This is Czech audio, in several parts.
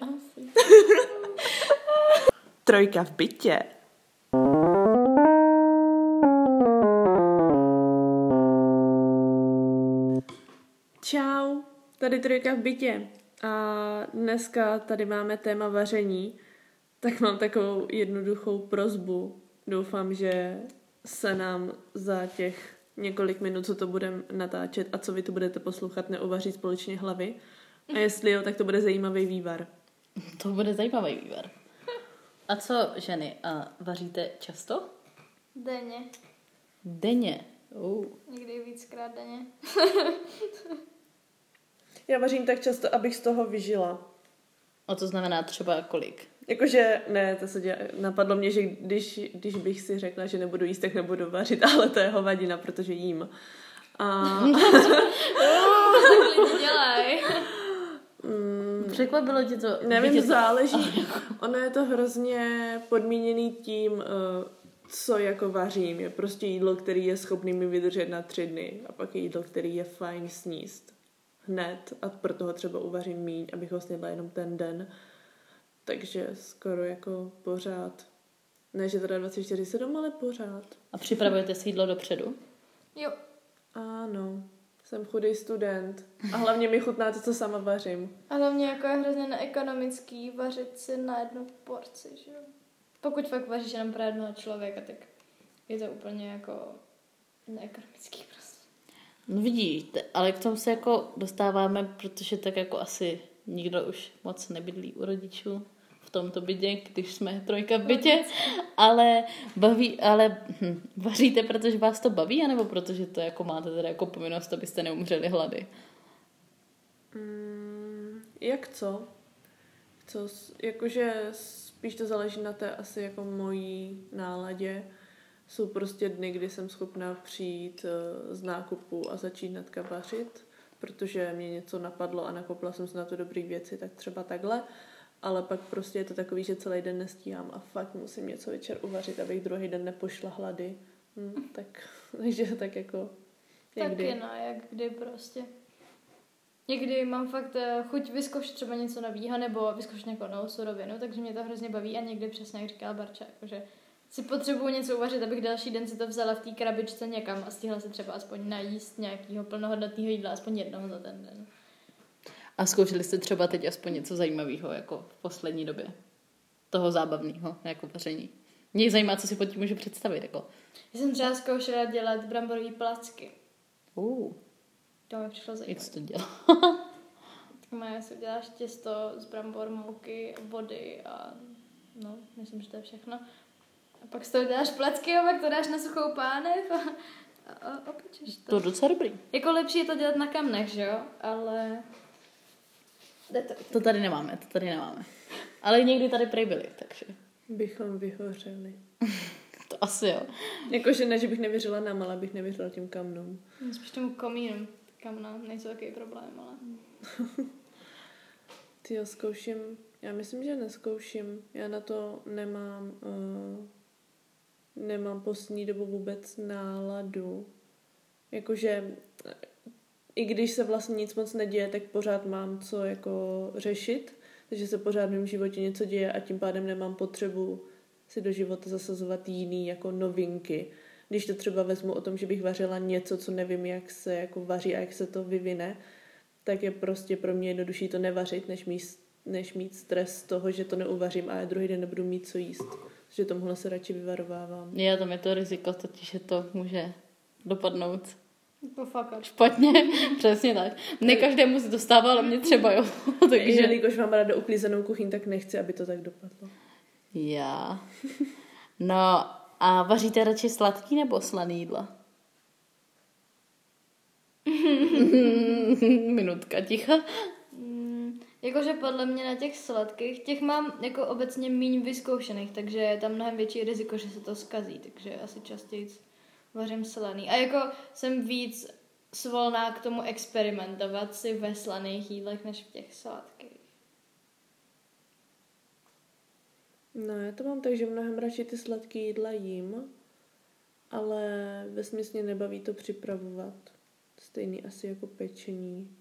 Asi. Trojka v bytě. Čau, tady Trojka v bytě. A dneska tady máme téma vaření. Tak mám takovou jednoduchou prozbu. Doufám, že se nám za těch několik minut, co to budeme natáčet a co vy tu budete poslouchat, neuvaří společně hlavy. A jestli jo, tak to bude zajímavý vývar. To bude zajímavý vývar. A co, ženy, a vaříte často? Denně. Denně. Uh. Někdy víckrát denně. Já vařím tak často, abych z toho vyžila. A to znamená třeba kolik? Jakože, ne, to se dělá, napadlo mě, že když, když bych si řekla, že nebudu jíst, tak nebudu vařit, ale to je hovadina, protože jím. A, dělaj. mm, Překvapilo tě to? nevím, Vidíte- záleží. Ono je to hrozně podmíněný tím, eh, co jako vařím. Je prostě jídlo, který je schopný mi vydržet na tři dny. A pak je jídlo, který je fajn sníst hned. A proto ho třeba uvařím míň, abych ho snědla jenom ten den. Takže skoro jako pořád. Ne, že teda 24-7, ale pořád. A připravujete si jídlo dopředu? Jo. Ano, jsem chudý student. A hlavně mi chutná to, co sama vařím. A hlavně jako je hrozně neekonomický vařit si na jednu porci, že jo. Pokud fakt vaříš jenom pro jednoho člověka, tak je to úplně jako neekonomický prostě. No vidíte, ale k tomu se jako dostáváme, protože tak jako asi nikdo už moc nebydlí u rodičů v tomto bytě, když jsme trojka v bytě, ale baví, ale hm, vaříte, protože vás to baví, anebo protože to jako máte teda jako povinnost, abyste neumřeli hlady? Mm, jak co? Co, jakože spíš to záleží na té asi jako mojí náladě. Jsou prostě dny, kdy jsem schopná přijít eh, z nákupu a začít hnedka vařit, protože mě něco napadlo a nakopla jsem se na to dobré věci, tak třeba takhle. Ale pak prostě je to takový, že celý den nestíhám a fakt musím něco večer uvařit, abych druhý den nepošla hlady. Hm, tak, takže tak jako někdy. Taky no, jak kdy prostě. Někdy mám fakt eh, chuť vyzkoušet třeba něco nového nebo vyzkoušet nějakou novou surovinu, takže mě to hrozně baví a někdy přesně jak říkala Barča, jakože si potřebuju něco uvařit, abych další den si to vzala v té krabičce někam a stihla si třeba aspoň najíst nějakého plnohodnotného jídla, aspoň jednoho za ten den. A zkoušeli jste třeba teď aspoň něco zajímavého jako v poslední době? Toho zábavného, jako vaření. Mě zajímá, co si pod tím můžu představit. Jako. Já jsem třeba zkoušela dělat bramborové placky. Uh, To mi přišlo zajímavé. nic to dělá. Tak má, si uděláš těsto z brambor, mouky, vody a no, myslím, že to je všechno. A pak z toho děláš placky a pak to dáš na suchou pánev a, a, a opečeš to. To je docela dobrý. Jako lepší je to dělat na kamnech, že jo? Ale to. To tady nemáme, to tady nemáme. Ale někdy tady prej byli, takže Bychom vyhořeli. to asi jo. Jakože ne, že bych nevěřila nám, ale bych nevěřila těm kamnům. Spíš tomu komínu. Kamna nejsou takový problém, ale... Ty jo, zkouším, já myslím, že neskouším. Já na to nemám, uh, nemám poslední dobu vůbec náladu. Jakože i když se vlastně nic moc neděje, tak pořád mám co jako řešit, takže se pořád v mém životě něco děje a tím pádem nemám potřebu si do života zasazovat jiný jako novinky. Když to třeba vezmu o tom, že bych vařila něco, co nevím, jak se jako vaří a jak se to vyvine, tak je prostě pro mě jednodušší to nevařit, než mít, než mít stres z toho, že to neuvařím a druhý den nebudu mít co jíst. Že tomuhle se radši vyvarovávám. Já tam je to riziko, totiž že to může dopadnout Pofakat. špatně. Přesně tak. Ne každému se to stává, ale mě třeba jo. Takže Takže jelikož mám ráda uklízenou kuchyň, tak nechci, aby to tak dopadlo. já. No a vaříte radši sladký nebo slaný jídla? Minutka ticha. Mm, jakože podle mě na těch sladkých, těch mám jako obecně míň vyzkoušených, takže je tam mnohem větší riziko, že se to skazí, takže asi častěji vařím slaný. A jako jsem víc svolná k tomu experimentovat si ve slaných jídlech, než v těch sladkých. No, já to mám tak, že mnohem radši ty sladké jídla jím, ale ve nebaví to připravovat. Stejný asi jako pečení.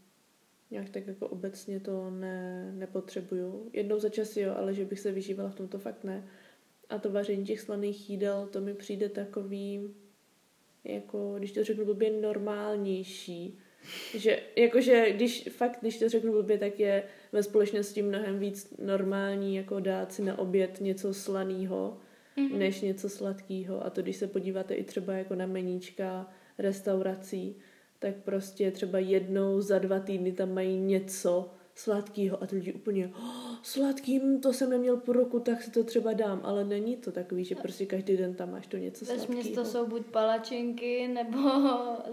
Nějak tak jako obecně to ne, nepotřebuju. Jednou za čas jo, ale že bych se vyžívala v tomto fakt ne. A to vaření těch slaných jídel, to mi přijde takový, jako, když to řeknu blbě, normálnější. Že, jakože, když fakt, když to řeknu blbě, tak je ve společnosti mnohem víc normální, jako dát si na oběd něco slaného, mm-hmm. než něco sladkého. A to, když se podíváte i třeba jako na meníčka restaurací, tak prostě třeba jednou za dva týdny tam mají něco sladkého a ty lidi úplně oh, sladkým, to jsem neměl po roku, tak si to třeba dám, ale není to takový, že prostě každý den tam máš to něco sladkého. to jsou buď palačinky, nebo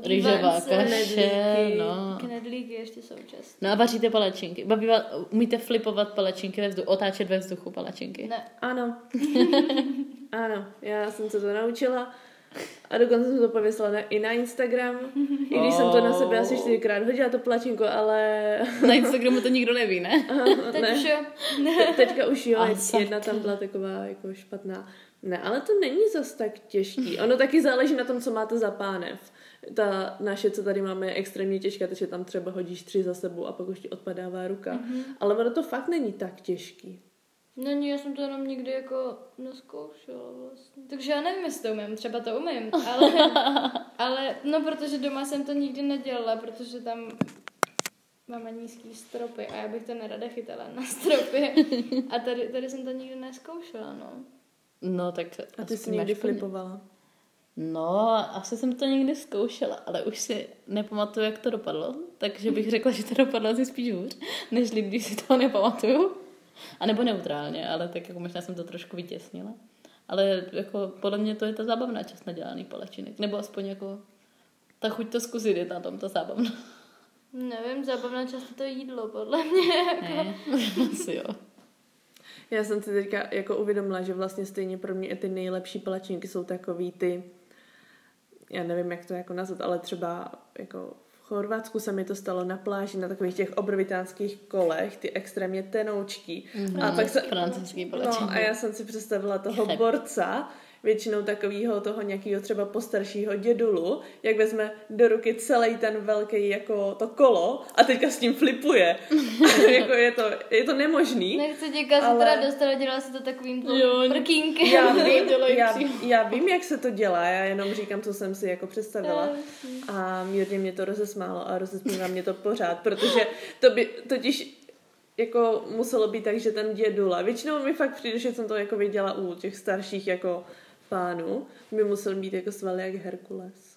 rýžová kaše, no. knedlíky ještě současně. No a vaříte palačinky. Baví, umíte flipovat palačinky ve vzduchu, otáčet ve vzduchu palačinky? Ne. Ano. ano, já jsem se to naučila a dokonce jsem to pověsila na, i na Instagram, i když oh. jsem to na sebe asi čtyřikrát hodila to plačinko, ale... Na Instagramu to nikdo neví, ne? Teď ne. už jo. Te, teďka už jo, a jedna tam byla taková jako špatná. Ne, ale to není zas tak těžký. Ono taky záleží na tom, co máte za pánev. Ta naše, co tady máme, je extrémně těžká, takže tam třeba hodíš tři za sebou a pak už ti odpadává ruka. Mm-hmm. Ale ono to fakt není tak těžký. Není, já jsem to jenom nikdy jako neskoušela vlastně. Takže já nevím, jestli to umím, třeba to umím, ale, ale no protože doma jsem to nikdy nedělala, protože tam máme nízký stropy a já bych to nerada chytala na stropy. A tady, tady jsem to nikdy neskoušela, no. No tak... A ty jsi někdy flipovala? No, asi jsem to někdy zkoušela, ale už si nepamatuju, jak to dopadlo, takže bych řekla, že to dopadlo asi spíš hůř, než když si to nepamatuju. A nebo neutrálně, ale tak jako možná jsem to trošku vytěsnila. Ale jako podle mě to je ta zábavná část nadělaný palačinek. Nebo aspoň jako ta chuť to zkusit je na tom ta zábavná. Nevím, zábavná část je to jídlo, podle mě. Jako. Ne, asi jo. Já jsem si teďka jako uvědomila, že vlastně stejně pro mě ty nejlepší palačinky jsou takový ty, já nevím, jak to jako nazvat, ale třeba jako Chorvatsku se mi to stalo na pláži na takových těch obrovitánských kolech, ty extrémně tenoučky. Mm, a pak se, francouzský no, a já jsem si představila toho borca, většinou takového toho nějakého třeba postaršího dědulu, jak vezme do ruky celý ten velký jako to kolo a teďka s tím flipuje. jako je to, je to nemožný. Nechci tě ale... teda dostat, dělá se to takovým prkínkem. Já vím, já, já vím, jak se to dělá, já jenom říkám, co jsem si jako představila. A mírně mě to rozesmálo a rozesmívá mě to pořád, protože to by totiž jako muselo být tak, že ten dědula, většinou mi fakt přijde, že jsem to jako viděla u těch starších jako pánů, by musel být jako svaly jak Herkules.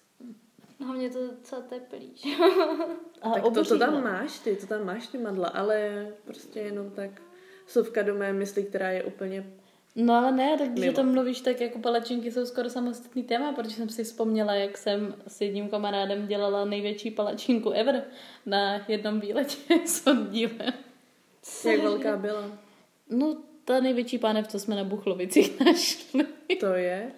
No mě to docela teplý, A tak to, to tam máš ty, to tam máš ty madla, ale prostě jenom tak sovka do mé mysli, která je úplně No ale ne, tak když o tom mluvíš, tak jako palačinky jsou skoro samostatný téma, protože jsem si vzpomněla, jak jsem s jedním kamarádem dělala největší palačinku ever na jednom výletě s oddílem. Jak velká byla? No ta největší pánev, co jsme na Buchlovicích našli. To je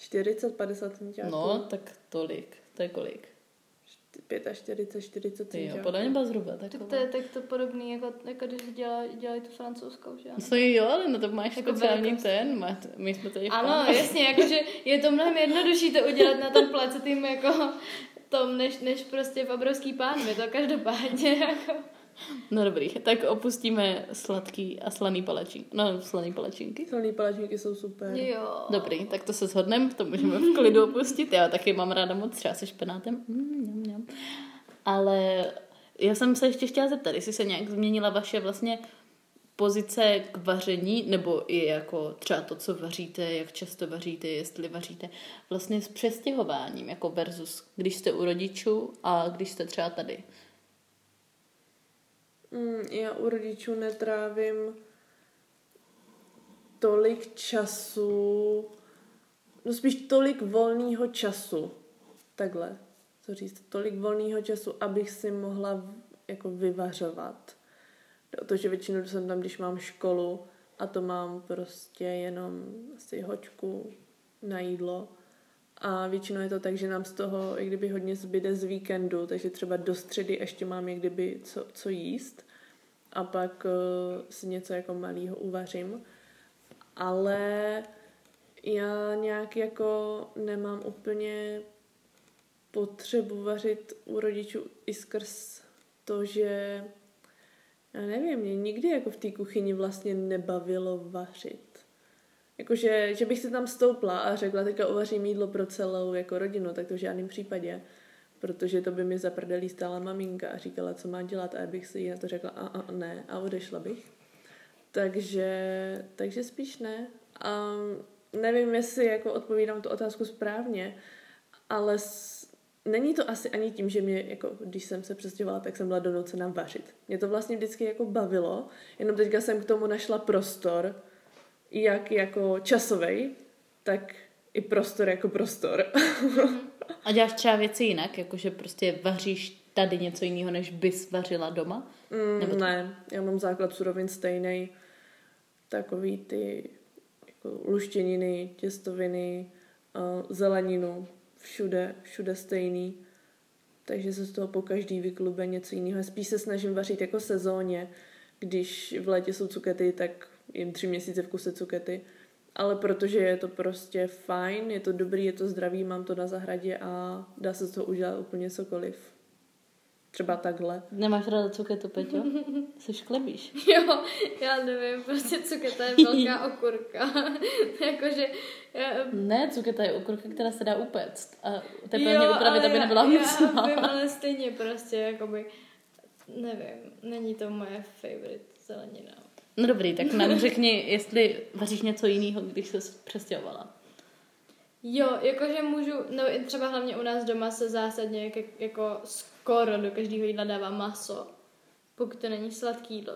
40-50 cm. No, tak tolik. To je kolik? 45, 40 cm. Jo, podle mě byla zhruba tak. To je tak to podobný, jako, jako když dělá, dělají tu francouzskou, že No jo, ale no to máš jako speciální ten, má, my jsme to Ano, pánev. jasně, jakože je to mnohem jednodušší to udělat na tom tým jako tom, než, než prostě v obrovský pán, je to každopádně jako. No dobrý, tak opustíme sladký a slaný palačinky. No, slaný palačinky. Slaný palačinky jsou super. Jo. Dobrý, tak to se shodneme, to můžeme v klidu opustit. Já taky mám ráda moc třeba se špenátem. Mm, jam, jam. Ale já jsem se ještě chtěla zeptat, jestli se nějak změnila vaše vlastně pozice k vaření, nebo i jako třeba to, co vaříte, jak často vaříte, jestli vaříte, vlastně s přestěhováním, jako versus když jste u rodičů a když jste třeba tady. Mm, já u rodičů netrávím tolik času, no spíš tolik volného času. Takhle, co říct, tolik volného času, abych si mohla jako vyvařovat. Protože většinou jsem tam, když mám školu a to mám prostě jenom asi hoďku na jídlo. A většinou je to tak, že nám z toho, i kdyby hodně zbyde z víkendu, takže třeba do středy ještě mám jak kdyby co, co jíst a pak uh, si něco jako malého uvařím. Ale já nějak jako nemám úplně potřebu vařit u rodičů i skrz to, že já nevím, mě nikdy jako v té kuchyni vlastně nebavilo vařit. Jakože, že bych si tam stoupla a řekla, teďka uvařím jídlo pro celou jako rodinu, tak to v žádném případě. Protože to by mi za prdelí stála maminka a říkala, co má dělat a já bych si jí na to řekla a, a ne a odešla bych. Takže, takže spíš ne. A nevím, jestli jako odpovídám tu otázku správně, ale s, není to asi ani tím, že mě, jako, když jsem se přestěhovala, tak jsem byla donucena vařit. Mě to vlastně vždycky jako bavilo, jenom teďka jsem k tomu našla prostor, jak jako časovej, tak i prostor jako prostor. A děláš třeba věci jinak, jakože prostě vaříš tady něco jiného, než bys vařila doma? Mm, Nebo to... Ne, já mám základ surovin stejný, takový ty jako luštěniny, těstoviny, zeleninu, všude, všude stejný. Takže se z toho po každý vyklube něco jiného. Spíš se snažím vařit jako sezóně. Když v létě jsou cukety, tak jen tři měsíce v kuse cukety. Ale protože je to prostě fajn, je to dobrý, je to zdravý, mám to na zahradě a dá se z toho udělat úplně cokoliv. Třeba takhle. Nemáš ráda cuketu, Peťo? Jsi šklebíš. Jo, já nevím, prostě cuketa je velká okurka. Jakože... Já... Ne, cuketa je okurka, která se dá upéct. A teplně upravit, aby nebyla. Já vím, ale stejně prostě, jakoby... Nevím, není to moje favorite zelenina. No dobrý, tak nám řekni, jestli vaříš něco jiného, když se přestěhovala. Jo, jakože můžu, no třeba hlavně u nás doma se zásadně jak, jako skoro do každého jídla dává maso, pokud to není sladký jídlo,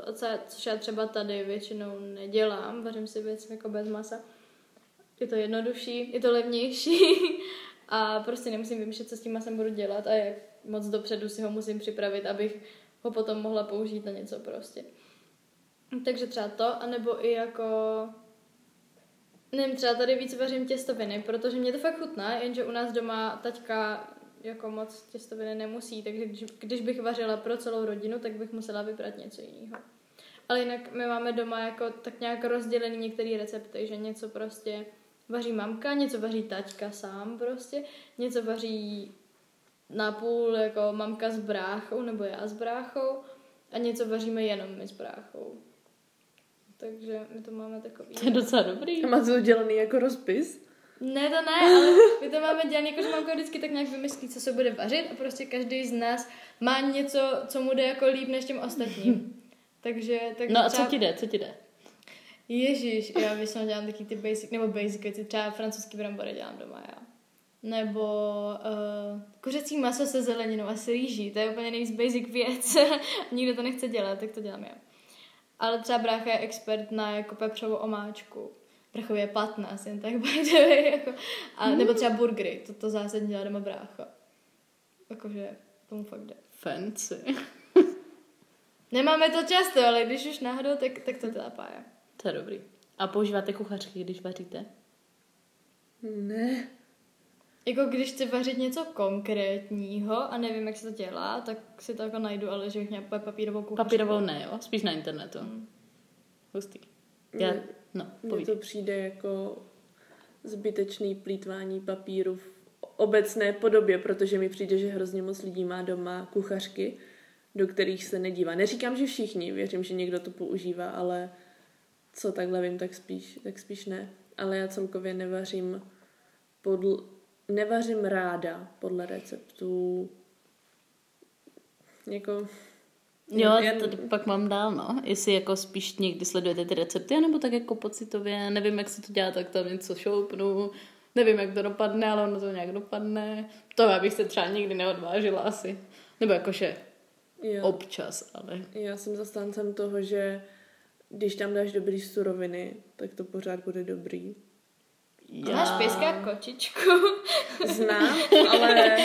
což já třeba tady většinou nedělám, vařím si věc jako bez masa. Je to jednodušší, je to levnější a prostě nemusím vymýšlet, co s tím masem budu dělat a jak moc dopředu si ho musím připravit, abych ho potom mohla použít na něco prostě. Takže třeba to, anebo i jako Nevím, třeba tady víc vařím těstoviny, protože mě to fakt chutná, jenže u nás doma taťka jako moc těstoviny nemusí, takže když, když bych vařila pro celou rodinu, tak bych musela vybrat něco jiného. Ale jinak my máme doma jako tak nějak rozdělený některé recepty, že něco prostě vaří mamka, něco vaří taťka sám prostě, něco vaří napůl jako mamka s bráchou nebo já s bráchou a něco vaříme jenom my s bráchou. Takže my to máme takový. To je docela dobrý. A máte to udělaný jako rozpis? Ne, to ne, ale my to máme dělané, jako že mamka vždycky tak nějak vymyslí, co se bude vařit a prostě každý z nás má něco, co mu jde jako líp než těm ostatním. Takže, takže no a třeba... co ti jde, co ti jde? Ježíš, já většinou dělám taky ty basic, nebo basic věci, třeba francouzský brambory dělám doma, já. Nebo uh, kuřecí maso se zeleninou a s rýží, to je úplně nejvíc basic věc. Nikdo to nechce dělat, tak to dělám já. Ale třeba brácha je expert na jako pepřovou omáčku. Brachově je 15, jen tak by the way, jako. A, nebo třeba burgery, to, to zásadně dělá doma brácha. Jakože tomu fakt jde. Fancy. Nemáme to často, ale když už náhodou, tak, tak to dělá pája. To je dobrý. A používáte kuchařky, když vaříte? Ne. Jako když chci vařit něco konkrétního a nevím, jak se to dělá, tak si to jako najdu, ale že bych měla papírovou kuchařku. Papírovou ne, jo? Spíš na internetu. Hmm. Hustý. Já, no, Mně to přijde jako zbytečný plítvání papíru v obecné podobě, protože mi přijde, že hrozně moc lidí má doma kuchařky, do kterých se nedívá. Neříkám, že všichni, věřím, že někdo to používá, ale co takhle vím, tak spíš, tak spíš ne. Ale já celkově nevařím podl, nevařím ráda podle receptů. Jako... Jo, jen... tady pak mám dál, no. Jestli jako spíš někdy sledujete ty recepty, nebo tak jako pocitově, nevím, jak se to dělá, tak tam něco šoupnu, nevím, jak to dopadne, ale ono to nějak dopadne. To já bych se třeba nikdy neodvážila asi. Nebo jakože jo. občas, ale... Já jsem zastáncem toho, že když tam dáš dobrý suroviny, tak to pořád bude dobrý. Já... Znáš pejska kočičku? Znám, ale...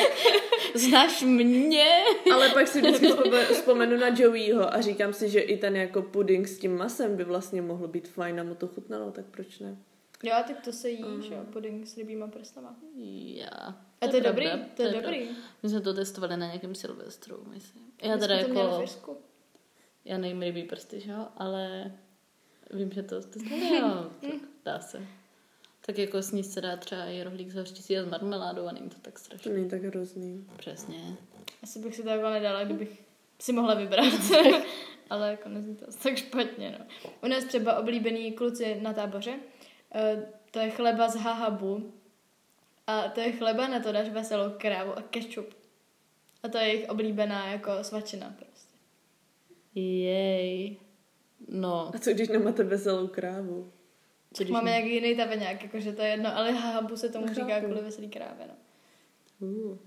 Znáš mě? ale pak si vždycky vzpomenu na Joeyho a říkám si, že i ten jako puding s tím masem by vlastně mohl být fajn a mu to chutnalo, tak proč ne? Jo, tak to se jí, že jo, puding s rybíma prstama. Já. A to je dobrý, to je dobrý. My jsme to testovali na nějakém Silvestru, myslím. Já teda jako... Já nejím rybí prsty, že jo, ale vím, že to testovali, jo, dá se. Tak jako sníst se dá třeba i rohlík z hořčicí a s marmeládou a není to tak To strašné. není tak hrozný. Přesně. Asi bych si to jako nedala, kdybych si mohla vybrat. Ale jako nezní to tak špatně, no. U nás třeba oblíbený kluci na táboře, eh, to je chleba z hahabu. A to je chleba, na to dáš veselou krávu a kečup. A to je jejich oblíbená jako svačina prostě. Jej. No, A co když nemáte veselou krávu? Co Máme nějaký jiný taveňák, jakože to je jedno, ale hahabu se tomu říká kvůli veselý krávě, no. Uh.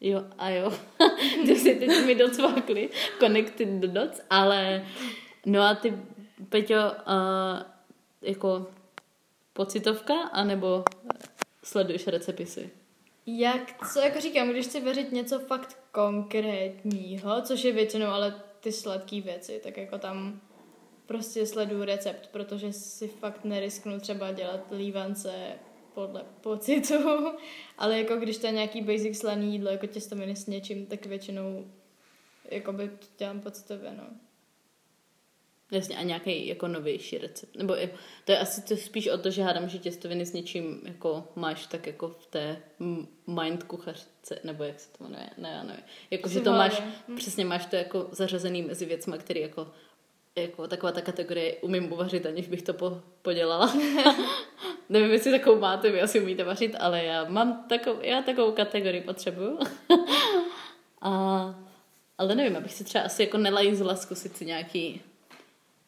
Jo, a jo. ty si teď mi docvakli connected the dots, ale no a ty, Peťo, uh, jako pocitovka, anebo sleduješ recepisy? Jak, co jako říkám, když chci vařit něco fakt konkrétního, což je většinou ale ty sladké věci, tak jako tam prostě sleduju recept, protože si fakt nerisknu třeba dělat lívance podle pocitu, ale jako když to je nějaký basic slaný jídlo, jako těstoviny s něčím, tak většinou jakoby to dělám pocitově, no. Jasně, a nějaký jako novější recept. Nebo to je asi to spíš o to, že hádám, že těstoviny s něčím jako máš tak jako v té mind kuchařce, nebo jak se to jmenuje, ne, já nevím. Jako, že to máš. Hm. přesně máš to jako zařazený mezi věcma, který jako jako taková ta kategorie umím uvařit, aniž bych to po, podělala. Nevím, jestli takovou máte, vy asi umíte vařit, ale já mám takovou, já takovou kategorii potřebuju. A, ale nevím, abych si třeba asi jako nelajzla zkusit si nějaký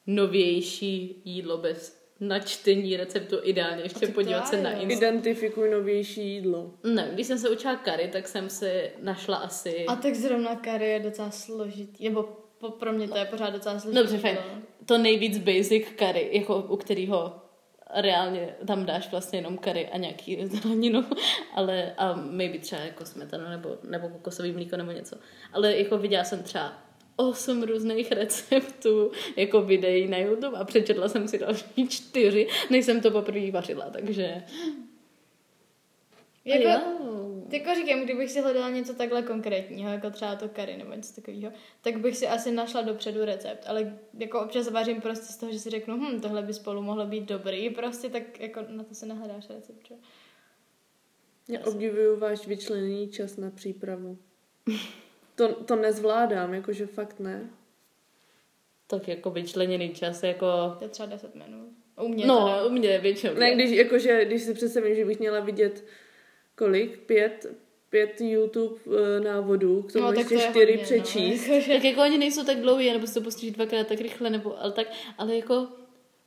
novější jídlo bez načtení receptu, ideálně ještě podívat se je, na jo. Insta. Identifikuj novější jídlo. Ne, když jsem se učila kary, tak jsem si našla asi... A tak zrovna kary je docela složitý, nebo po, pro mě to je pořád docela složitý. Dobře, fajn. jídlo. To nejvíc basic curry, jako u kterého reálně tam dáš vlastně jenom curry a nějaký zeleninu, ale a maybe třeba jako smetanu nebo, nebo kokosový mlíko nebo něco. Ale jako viděla jsem třeba osm různých receptů jako videí na YouTube a přečetla jsem si další čtyři, než jsem to poprvé vařila, takže... Jako, jo. Jako říkám, kdybych si hledala něco takhle konkrétního, jako třeba to kary nebo něco takového, tak bych si asi našla dopředu recept, ale jako občas vařím prostě z toho, že si řeknu, hm, tohle by spolu mohlo být dobrý, prostě tak jako na to se nehledáš recept, že? Já obdivuju váš vyčleněný čas na přípravu. To, to nezvládám, jakože fakt ne. Tak jako vyčleněný čas, jako... To je třeba 10 minut. U mě No, teda. u mě většinou. Ne, když, jakože, když si představím, že bych měla vidět kolik? Pět, pět YouTube eh, návodů, k tomu No, ještě to je čtyři hodně, přečíst. No, Tak jako oni nejsou tak dlouhý, nebo si to pustíš dvakrát tak rychle, nebo ale tak, ale jako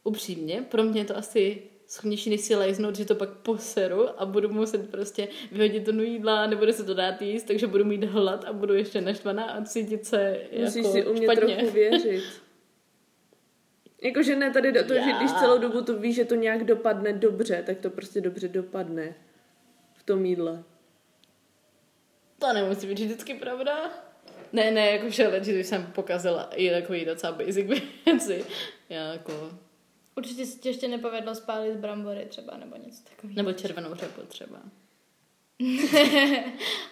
upřímně, pro mě je to asi schopnější, než si lajznout, že to pak poseru a budu muset prostě vyhodit to jídla, nebude se to dát jíst, takže budu mít hlad a budu ještě naštvaná a cítit se Musíš jako si umět špatně. trochu věřit. Jakože ne tady do to, že Já. když celou dobu to víš, že to nějak dopadne dobře, tak to prostě dobře dopadne tom jídle. To nemusí být vždycky pravda. Ne, ne, jako že jsem pokazila i takový docela basic věci. Já jako, Určitě se ti ještě nepovedlo spálit brambory třeba, nebo něco takového. nebo červenou řepu třeba.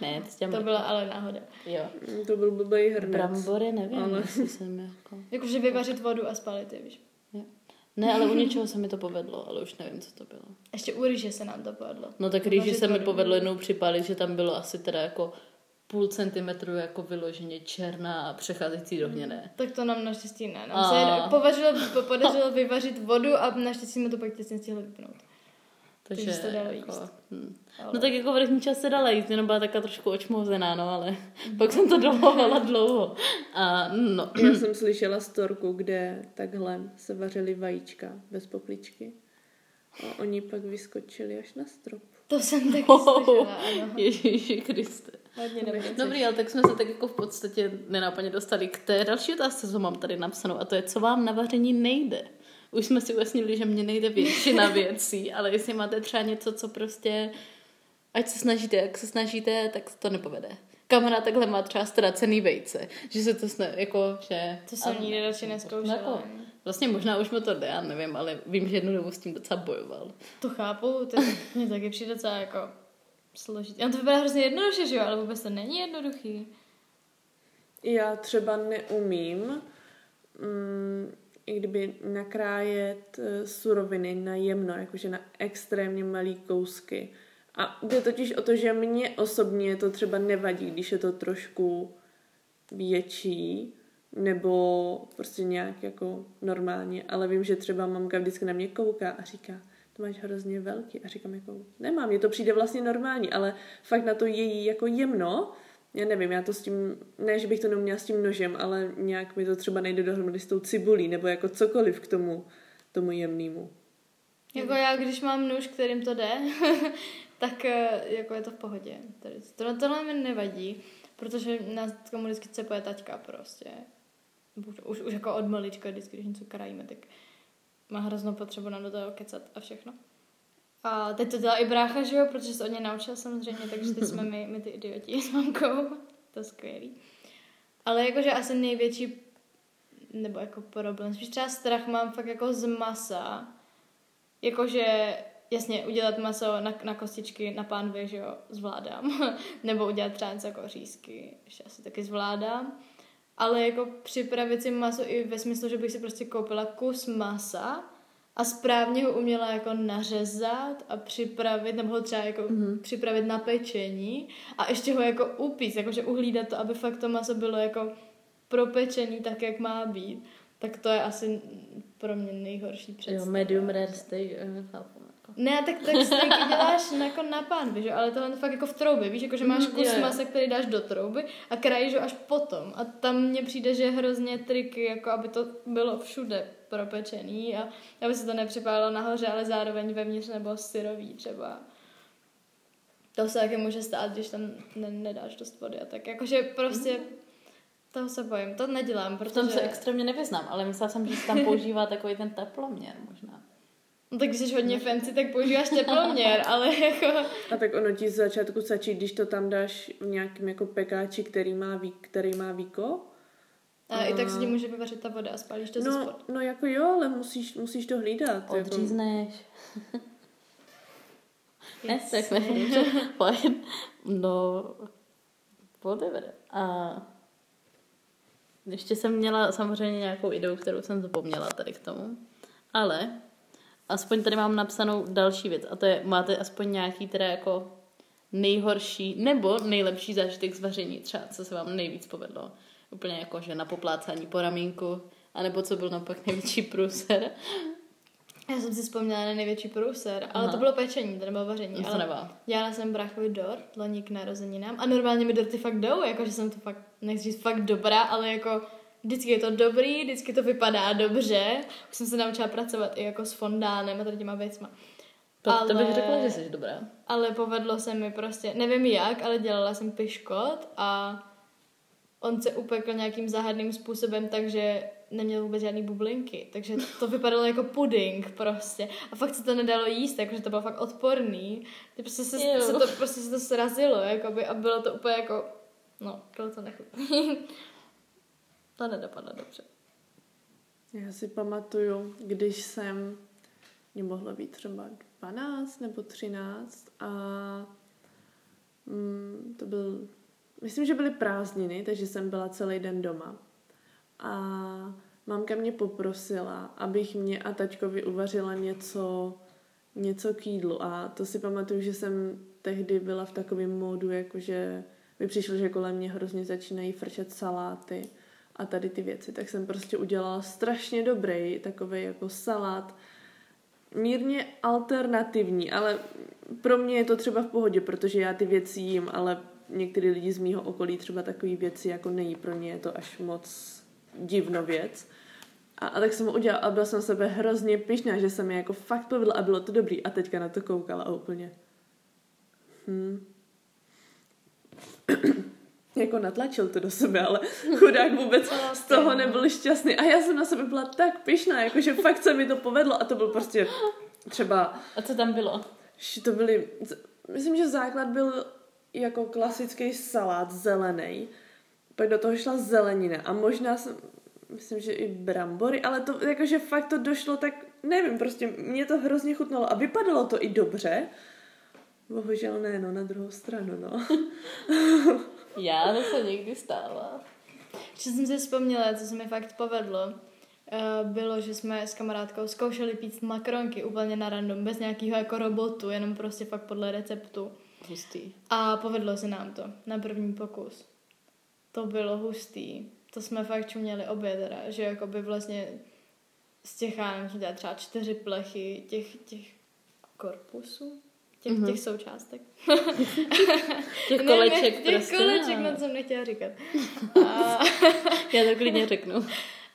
ne, to těma, To byla ale náhoda. jo. Mm, To byl blbý hrnec. Brambory, nevím, Ale- jsem jako... Jakože vyvařit vodu a spálit je, víš. Ne, ale u něčeho se mi to povedlo, ale už nevím, co to bylo. Ještě u rýže se nám to povedlo. No tak když Vařit se mi povedlo jednou připálit, že tam bylo asi teda jako půl centimetru jako vyloženě černá a přecházející do hnědé. Tak to nám naštěstí ne. Nám A. se jen povařilo, po- podařilo vyvařit vodu a naštěstí jsme to pak těsně stihli vypnout. Takže, Takže se to dalo jako, jíst. hm. Ale... No tak jako vrchní čas se dala jíst, jenom byla taková trošku očmouzená, no ale pak jsem to dolovala dlouho. A no, Já jsem slyšela storku, kde takhle se vařily vajíčka bez popličky. A oni pak vyskočili až na strop. To jsem taky Oh, slyšela, ano. Ježíši Kriste. Dobrý, ale tak jsme se tak jako v podstatě nenápadně dostali k té další otázce, co mám tady napsanou, a to je, co vám na vaření nejde. Už jsme si ujasnili, že mně nejde většina věcí, ale jestli máte třeba něco, co prostě, ať se snažíte, jak se snažíte, tak to nepovede. Kamarád takhle má třeba ztracený vejce, že se to sna, jako, že... To jsem nikdy radši neskoušela. Jako, vlastně možná už mu to jde, já nevím, ale vím, že jednu dobu s tím docela bojoval. To chápu, to mě taky přijde docela jako složitý. On to vypadá hrozně jednoduše, že jo, ale vůbec to není jednoduchý. Já třeba neumím mm, kdyby nakrájet eh, suroviny na jemno, jakože na extrémně malý kousky. A jde totiž o to, že mně osobně to třeba nevadí, když je to trošku větší, nebo prostě nějak jako normálně, ale vím, že třeba mamka vždycky na mě kouká a říká, to máš hrozně velký. A říkám jako, nemám, mně to přijde vlastně normální, ale fakt na to její jako jemno, já nevím, já to s tím, ne, že bych to neuměla s tím nožem, ale nějak mi to třeba nejde dohromady s tou cibulí, nebo jako cokoliv k tomu, tomu jemnému. Jako já, když mám nůž, kterým to jde, tak eh, jako je to v pohodě. Tady, to, tohle mi nevadí, protože nás tomu vždycky cepuje taťka prostě. Už, už, už jako od malička, vždycky, když něco krajíme, tak má hroznou potřebu nám do toho kecat a všechno. A teď to dělá i brácha, že jo, protože se od něj naučil samozřejmě, takže teď jsme my, my ty idioti s mamkou. to je skvělý. Ale jakože asi největší, nebo jako problém, spíš třeba strach mám fakt jako z masa. Jakože, jasně, udělat maso na, na kostičky na pánvi, že jo, zvládám. nebo udělat třeba něco jako řízky, ještě asi taky zvládám. Ale jako připravit si maso i ve smyslu, že bych si prostě koupila kus masa, a správně ho uměla jako nařezat a připravit, nebo ho třeba jako mm-hmm. připravit na pečení a ještě ho jako upít, jakože uhlídat to, aby fakt to maso bylo jako propečený tak, jak má být. Tak to je asi pro mě nejhorší představa. Jo, medium rare steak, uh, ne, tak, tak steaky děláš na, jako na pánvi, že? ale tohle fakt jako v troubě, víš, jako že máš mhm, kus masa, který dáš do trouby a krajíš ho až potom. A tam mně přijde, že je hrozně triky, jako aby to bylo všude propečený a aby se to nepřipálilo nahoře, ale zároveň vevnitř nebo syrový třeba. To se taky může stát, když tam ne, nedáš dost vody a tak. Jakože prostě mm. toho se bojím, to nedělám, protože... V tom se extrémně nevyznám, ale myslela jsem, že se tam používá takový ten teploměr možná. No tak jsi hodně fancy, tak používáš teploměr, ale jako... A tak ono ti z začátku stačí, když to tam dáš v nějakým jako pekáči, který má, ví, který má víko, a, i tak se ti může vyvařit ta voda a spálíš to no, ze spod. No jako jo, ale musíš, musíš to hlídat. Jako- Odřízneš. ne, tak ne, fajn. No, whatever. A ještě jsem měla samozřejmě nějakou ideu, kterou jsem zapomněla tady k tomu. Ale aspoň tady mám napsanou další věc. A to je, máte aspoň nějaký teda jako nejhorší nebo nejlepší zážitek z vaření třeba, co se vám nejvíc povedlo úplně jako, že na poplácání po ramínku, anebo co byl naopak největší průser. Já jsem si vzpomněla na největší průser, ale Aha. to bylo pečení, to nebylo vaření. To ale nebylo. Dělala jsem bráchovi dort, loni k narozeninám a normálně mi dorty fakt jdou, jakože jsem to fakt, nechci říct fakt dobrá, ale jako vždycky je to dobrý, vždycky to vypadá dobře. Už jsem se naučila pracovat i jako s fondánem a tady těma věcma. To, ale, to bych řekla, že jsi dobrá. Ale povedlo se mi prostě, nevím jak, ale dělala jsem piškot a on se upekl nějakým záhadným způsobem, takže neměl vůbec žádný bublinky, takže to vypadalo jako puding prostě. A fakt se to nedalo jíst, jakože to bylo fakt odporný. Ty prostě se, se to, prostě se to srazilo, jakoby, a bylo to úplně jako, no, bylo to nechutný. to nedopadlo dobře. Já si pamatuju, když jsem, mě mohlo být třeba 12 nebo 13 a mm, to byl myslím, že byly prázdniny, takže jsem byla celý den doma. A mamka mě poprosila, abych mě a taťkovi uvařila něco, něco k jídlu. A to si pamatuju, že jsem tehdy byla v takovém módu, jakože mi přišlo, že kolem mě hrozně začínají frčet saláty a tady ty věci. Tak jsem prostě udělala strašně dobrý takový jako salát, mírně alternativní, ale pro mě je to třeba v pohodě, protože já ty věci jím, ale některý lidi z mýho okolí třeba takové věci jako nejí. Pro ně je to až moc divno věc. A, a tak jsem ho udělala a byla jsem sebe hrozně pyšná, že jsem je jako fakt povedla a bylo to dobrý. A teďka na to koukala a úplně. Hm. jako natlačil to do sebe, ale chudák vůbec z toho nebyl šťastný. A já jsem na sebe byla tak pyšná, jakože fakt se mi to povedlo a to byl prostě třeba... A co tam bylo? To byly... Myslím, že základ byl jako klasický salát zelený. Pak do toho šla zelenina a možná jsem, myslím, že i brambory, ale to jakože fakt to došlo tak, nevím, prostě mě to hrozně chutnalo a vypadalo to i dobře. Bohužel ne, no, na druhou stranu, no. Já to se někdy stává. Že jsem si vzpomněla, co se mi fakt povedlo. uh, bylo, že jsme s kamarádkou zkoušeli pít makronky úplně na random, bez nějakého jako robotu, jenom prostě fakt podle receptu. Hustý. A povedlo se nám to na první pokus. To bylo hustý. To jsme fakt čuměli obě teda, že jako by vlastně z těch, já nevím, že třeba čtyři plechy těch, těch korpusů, těch, Mhm. mm-hmm. těch součástek. Těch Ne, koleček ne, těch prostě. koleček, no. no jsem nechtěla říkat. A, Já to klidně řeknu.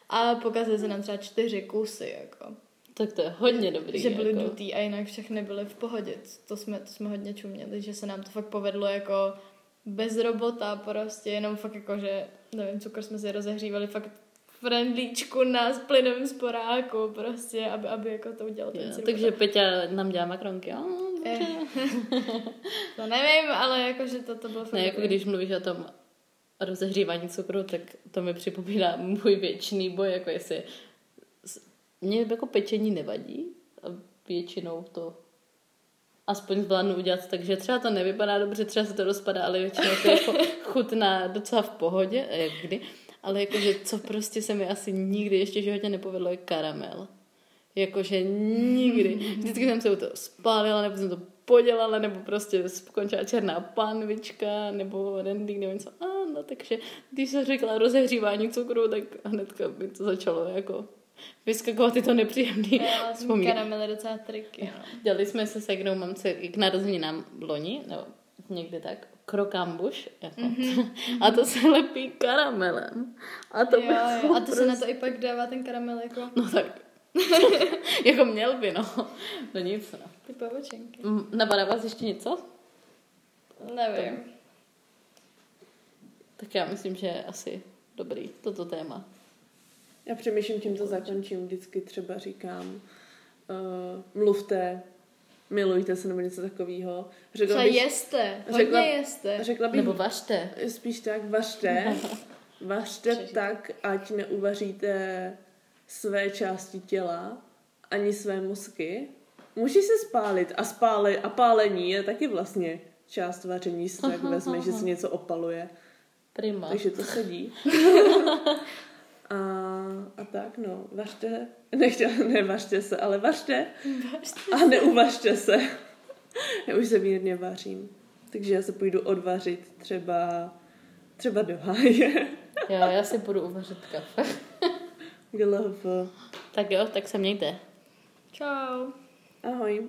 a pokazili se nám třeba čtyři kusy, jako. Tak to je hodně dobrý. že byly jako. dutý a jinak všechny byly v pohodě. To jsme, to jsme hodně čuměli, že se nám to fakt povedlo jako bez robota prostě, jenom fakt jako, že nevím, cukr jsme si rozehřívali fakt v rendlíčku na plynovém sporáku prostě, aby, aby jako to udělal ten Jo, takže Peťa nám dělá makronky. Oh, Eh, to nevím, ale jakože to, to bylo fakt ne, jako když mluvíš o tom rozehřívání cukru, tak to mi připomíná můj věčný boj, jako jestli mě jako pečení nevadí a většinou to aspoň zvládnu udělat, takže třeba to nevypadá dobře, třeba se to rozpadá, ale většinou to jako chutná docela v pohodě, jak kdy. Ale jakože co prostě se mi asi nikdy ještě v životě nepovedlo je karamel. Jakože nikdy. Vždycky jsem se u toho spálila, nebo jsem to podělala, nebo prostě skončila černá panvička, nebo rendík, nevím co. A no, takže když jsem řekla rozehřívání cukru, tak hnedka by to začalo jako vyskakovat tyto nepříjemné Já jsem vzpomínky. je docela triky, no. Dělali jsme se se jednou mamce k narozeninám loni, nebo někdy tak, krokambuš, jako. Mm-hmm. a to se lepí karamelem. A to Jo, jo. A to se na prostě- to i pak dává ten karamel jako No tak, jako měl by, no. No nic, no. ty pavočenky. Mm, Napadá vás ještě něco? Nevím. Tak já myslím, že je asi dobrý toto téma. Já přemýšlím, tím to zakončím. Vždycky třeba říkám, uh, mluvte, milujte se nebo něco takového. Řekla Třeba bych, jeste, hodně řekla- jeste. řekla bych Nebo vařte. spíš tak, vařte. Vařte tak, ať neuvaříte své části těla, ani své mozky. Musí se spálit a spále, a pálení je taky vlastně část vaření, si jak vezme, že se něco opaluje. Prima. Takže to sedí. a, a tak, no, vařte, nechtěla, nevařte se, ale vařte a neuvařte se. Já už se mírně vařím. Takže já se půjdu odvařit třeba, třeba do háje. Jo, já si budu uvařit kafe. GLHF. Tak jo, tak se mějte. Čau. Ahoj.